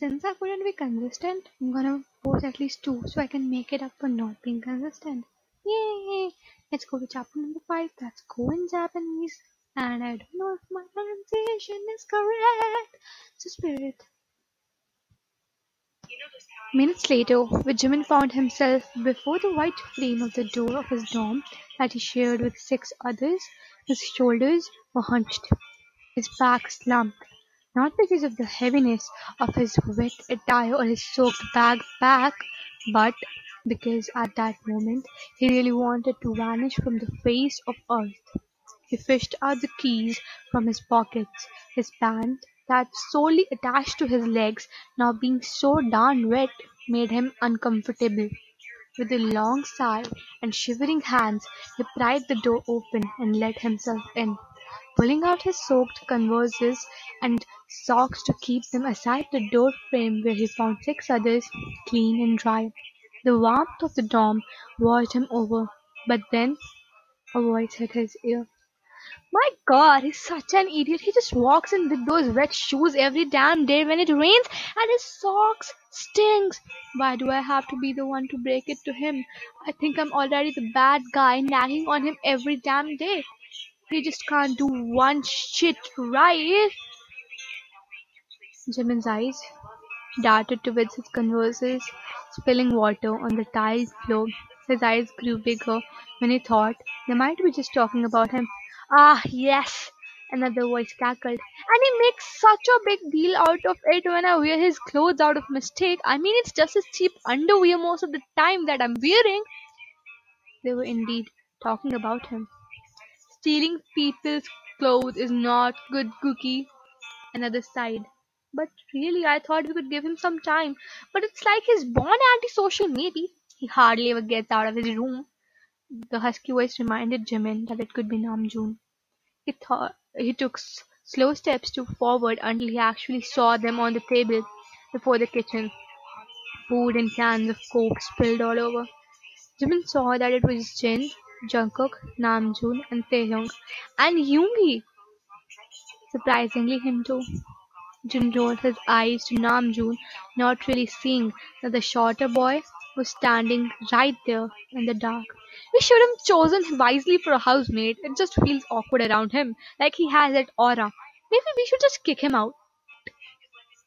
Since I couldn't be consistent, I'm gonna post at least two so I can make it up for not being consistent. Yay! Let's go to chapter number five. That's go in Japanese. And I don't know if my pronunciation is correct. So spirit. Minutes later, Jimin found himself before the white frame of the door of his dorm that he shared with six others. His shoulders were hunched, his back slumped, not because of the heaviness of his wet attire or his soaked backpack, but because at that moment he really wanted to vanish from the face of earth. He fished out the keys from his pockets. His pant, that solely attached to his legs, now being so darn wet, made him uncomfortable. With a long sigh and shivering hands, he pried the door open and let himself in. Pulling out his soaked converses and socks to keep them aside the door frame where he found six others, clean and dry. The warmth of the dorm washed him over, but then a voice hit his ear. My god, he's such an idiot. He just walks in with those wet shoes every damn day when it rains and his socks stinks. Why do I have to be the one to break it to him? I think I'm already the bad guy nagging on him every damn day. He just can't do one shit right. Jimin's eyes darted towards his converses, spilling water on the tiled floor. His eyes grew bigger when he thought they might be just talking about him. Ah, yes, another voice cackled. And he makes such a big deal out of it when I wear his clothes out of mistake. I mean, it's just his cheap underwear most of the time that I'm wearing. They were indeed talking about him. Stealing people's clothes is not good cookie. Another sighed. But really, I thought we could give him some time. But it's like he's born antisocial, maybe. He hardly ever gets out of his room. The husky voice reminded Jimin that it could be Namjoon. He thought he took slow steps to forward until he actually saw them on the table before the kitchen. Food and cans of coke spilled all over. Jimin saw that it was Jin, Jungkook, Namjoon, and Taehyung, and Yoongi. Surprisingly, him too. Jin rolled his eyes to Namjoon, not really seeing that the shorter boy was standing right there in the dark. We should have chosen wisely for a housemate. It just feels awkward around him, like he has that aura. Maybe we should just kick him out.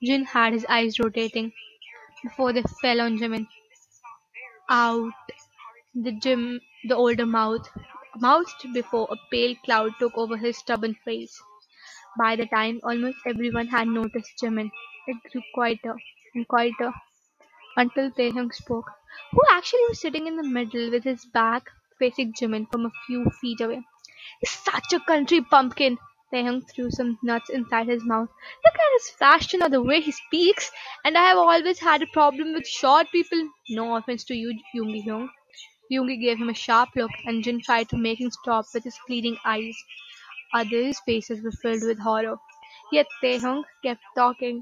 Jin had his eyes rotating before they fell on Jimin. Out. The Jim, the older mouth, mouthed before a pale cloud took over his stubborn face. By the time almost everyone had noticed Jimin, it grew quieter and quieter until Taehyung spoke, who actually was sitting in the middle with his back facing Jimin from a few feet away. Such a country pumpkin. Taehyung threw some nuts inside his mouth. Look at his fashion or the way he speaks. And I have always had a problem with short people. No offense to you, Yoongi Hyung. Yoongi gave him a sharp look, and Jin tried to make him stop with his pleading eyes. Others' faces were filled with horror. Yet Taehyung kept talking.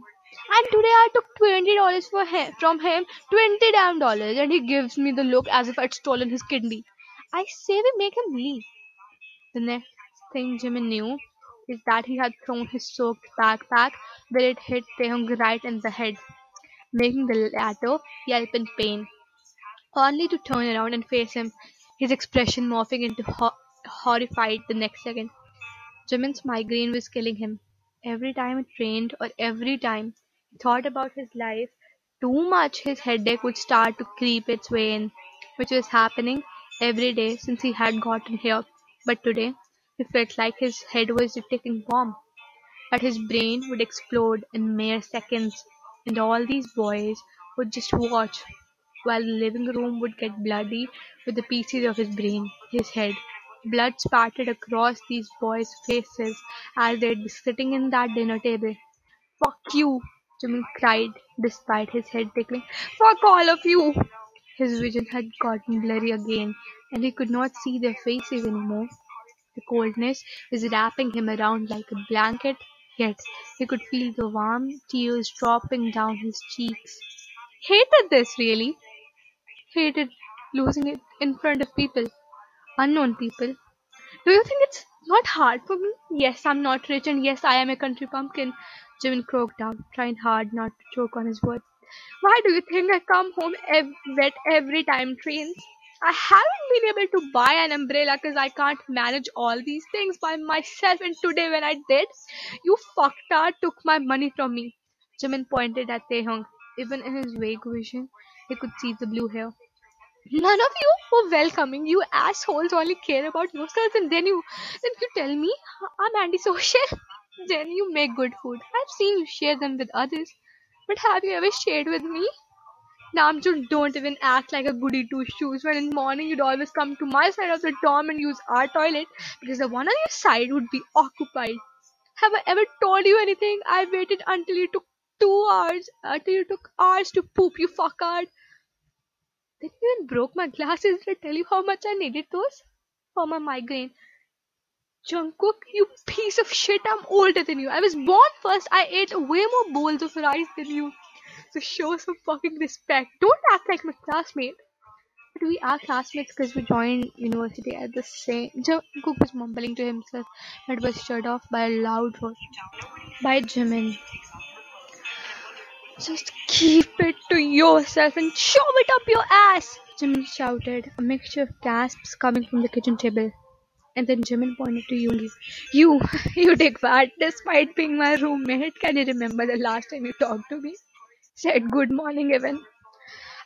And today I took twenty dollars for him from him, twenty damn dollars, and he gives me the look as if I'd stolen his kidney. I say we make him leave. The next thing Jimin knew is that he had thrown his soaked backpack where it hit Taehyung right in the head, making the latter yelp in pain, only to turn around and face him, his expression morphing into ho- horrified the next second. Jimin's migraine was killing him. Every time it rained or every time he thought about his life too much, his headache would start to creep its way in, which was happening every day since he had gotten here. But today, he felt like his head was a ticking bomb, that his brain would explode in mere seconds, and all these boys would just watch while the living room would get bloody with the pieces of his brain, his head. Blood spattered across these boys' faces as they'd be sitting in that dinner table. Fuck you! Jimin cried, despite his head tickling. Fuck all of you! His vision had gotten blurry again, and he could not see their faces anymore. The coldness was wrapping him around like a blanket, yet he could feel the warm tears dropping down his cheeks. Hated this, really. Hated losing it in front of people, unknown people. Do you think it's not hard for me? Yes, I'm not rich, and yes, I am a country pumpkin. Jimin croaked out, trying hard not to choke on his words. Why do you think I come home ev- wet every time trains? I haven't been able to buy an umbrella because I can't manage all these things by myself. And today, when I did, you fucktard took my money from me. Jimin pointed at Taehyung. Even in his vague vision, he could see the blue hair. None of you were welcoming. You assholes only care about yourselves, and then you, then you tell me I'm antisocial. Then you make good food. I've seen you share them with others, but have you ever shared with me? Namjoon, don't even act like a goody two shoes when in the morning you'd always come to my side of the dorm and use our toilet because the one on your side would be occupied. Have I ever told you anything? I waited until you took two hours, uh, until you took hours to poop, you fuckard. Then you even broke my glasses. Did I tell you how much I needed those? For my migraine. Jungkook, you piece of shit, I'm older than you. I was born first. I ate way more bowls of rice than you. So show some fucking respect. Don't act like my classmate. But we are classmates because we joined university at the same. Jungkook was mumbling to himself but was shut off by a loud voice. By Jimin. Just keep it to yourself and shove it up your ass! Jimin shouted, a mixture of gasps coming from the kitchen table. And then Jimin pointed to Yoongi. You, you dickbag, despite being my roommate, can you remember the last time you talked to me? Said good morning, Evan.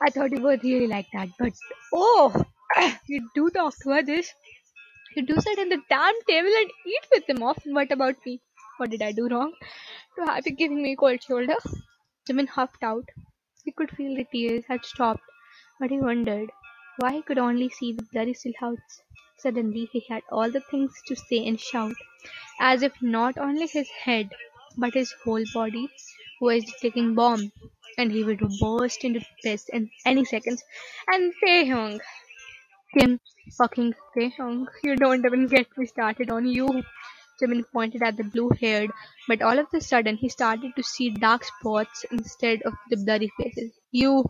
I thought you were really like that, but oh, you do talk to others. You do sit at the damn table and eat with them off. What about me? What did I do wrong? To have you giving me cold shoulder? Jimin huffed out. He could feel the tears had stopped, but he wondered why he could only see the blurry silhouettes. Suddenly he had all the things to say and shout, as if not only his head, but his whole body was taking bomb, and he would burst into piss in any seconds. And Taehyung, Kim fucking Taehyung, you don't even get me started on you. Jimin pointed at the blue-haired, but all of a sudden he started to see dark spots instead of the bloody faces. You,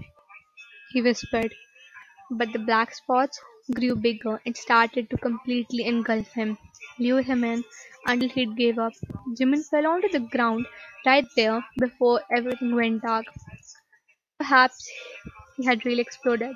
he whispered, but the black spots grew bigger and started to completely engulf him, lure him in until he gave up. Jimin fell onto the ground right there before everything went dark. Perhaps he had really exploded.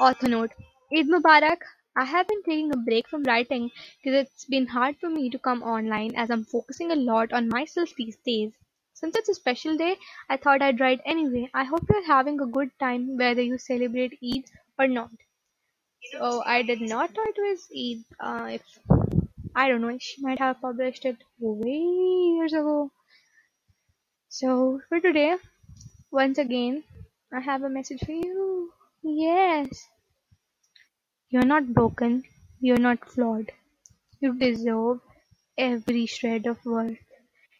Author note Eid Mubarak. I have been taking a break from writing because it's been hard for me to come online as I'm focusing a lot on myself these days. Since it's a special day, I thought I'd write anyway. I hope you're having a good time whether you celebrate Eid or not. So I did not know it was Eid. Uh, if I don't know, she might have published it way years ago. So for today, once again, I have a message for you. Yes. You're not broken. You're not flawed. You deserve every shred of worth.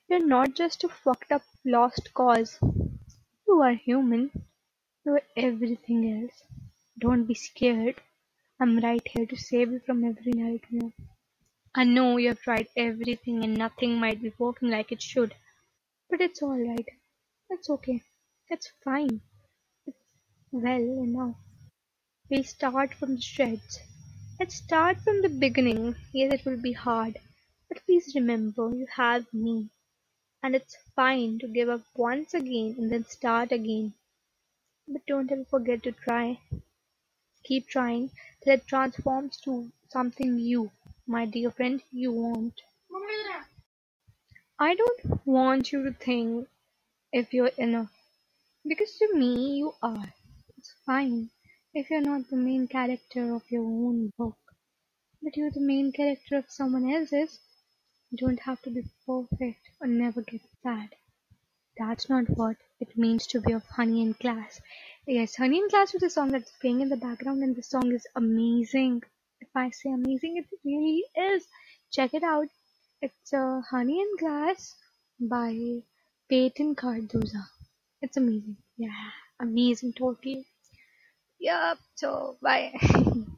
You're not just a fucked up lost cause. You are human. You're everything else. Don't be scared. I'm right here to save you from every nightmare. I know you've tried everything and nothing might be working like it should. But it's alright. It's okay. It's fine. It's well enough. We'll start from the shreds. Let's start from the beginning. Yes, it will be hard. But please remember, you have me. And it's fine to give up once again and then start again. But don't ever forget to try. Keep trying till it transforms to something you, my dear friend, you want. I don't want you to think if you're enough. Because to me, you are. It's fine if you're not the main character of your own book. But you're the main character of someone else's. You don't have to be perfect or never get sad. That's not what it means to be of Honey in Class. Yes, Honey in Class was a song that's playing in the background, and the song is amazing. If I say amazing, it really is. Check it out. It's uh, Honey in Glass by Peyton Cardoza. It's amazing. Yeah, amazing, totally. Yep, so bye.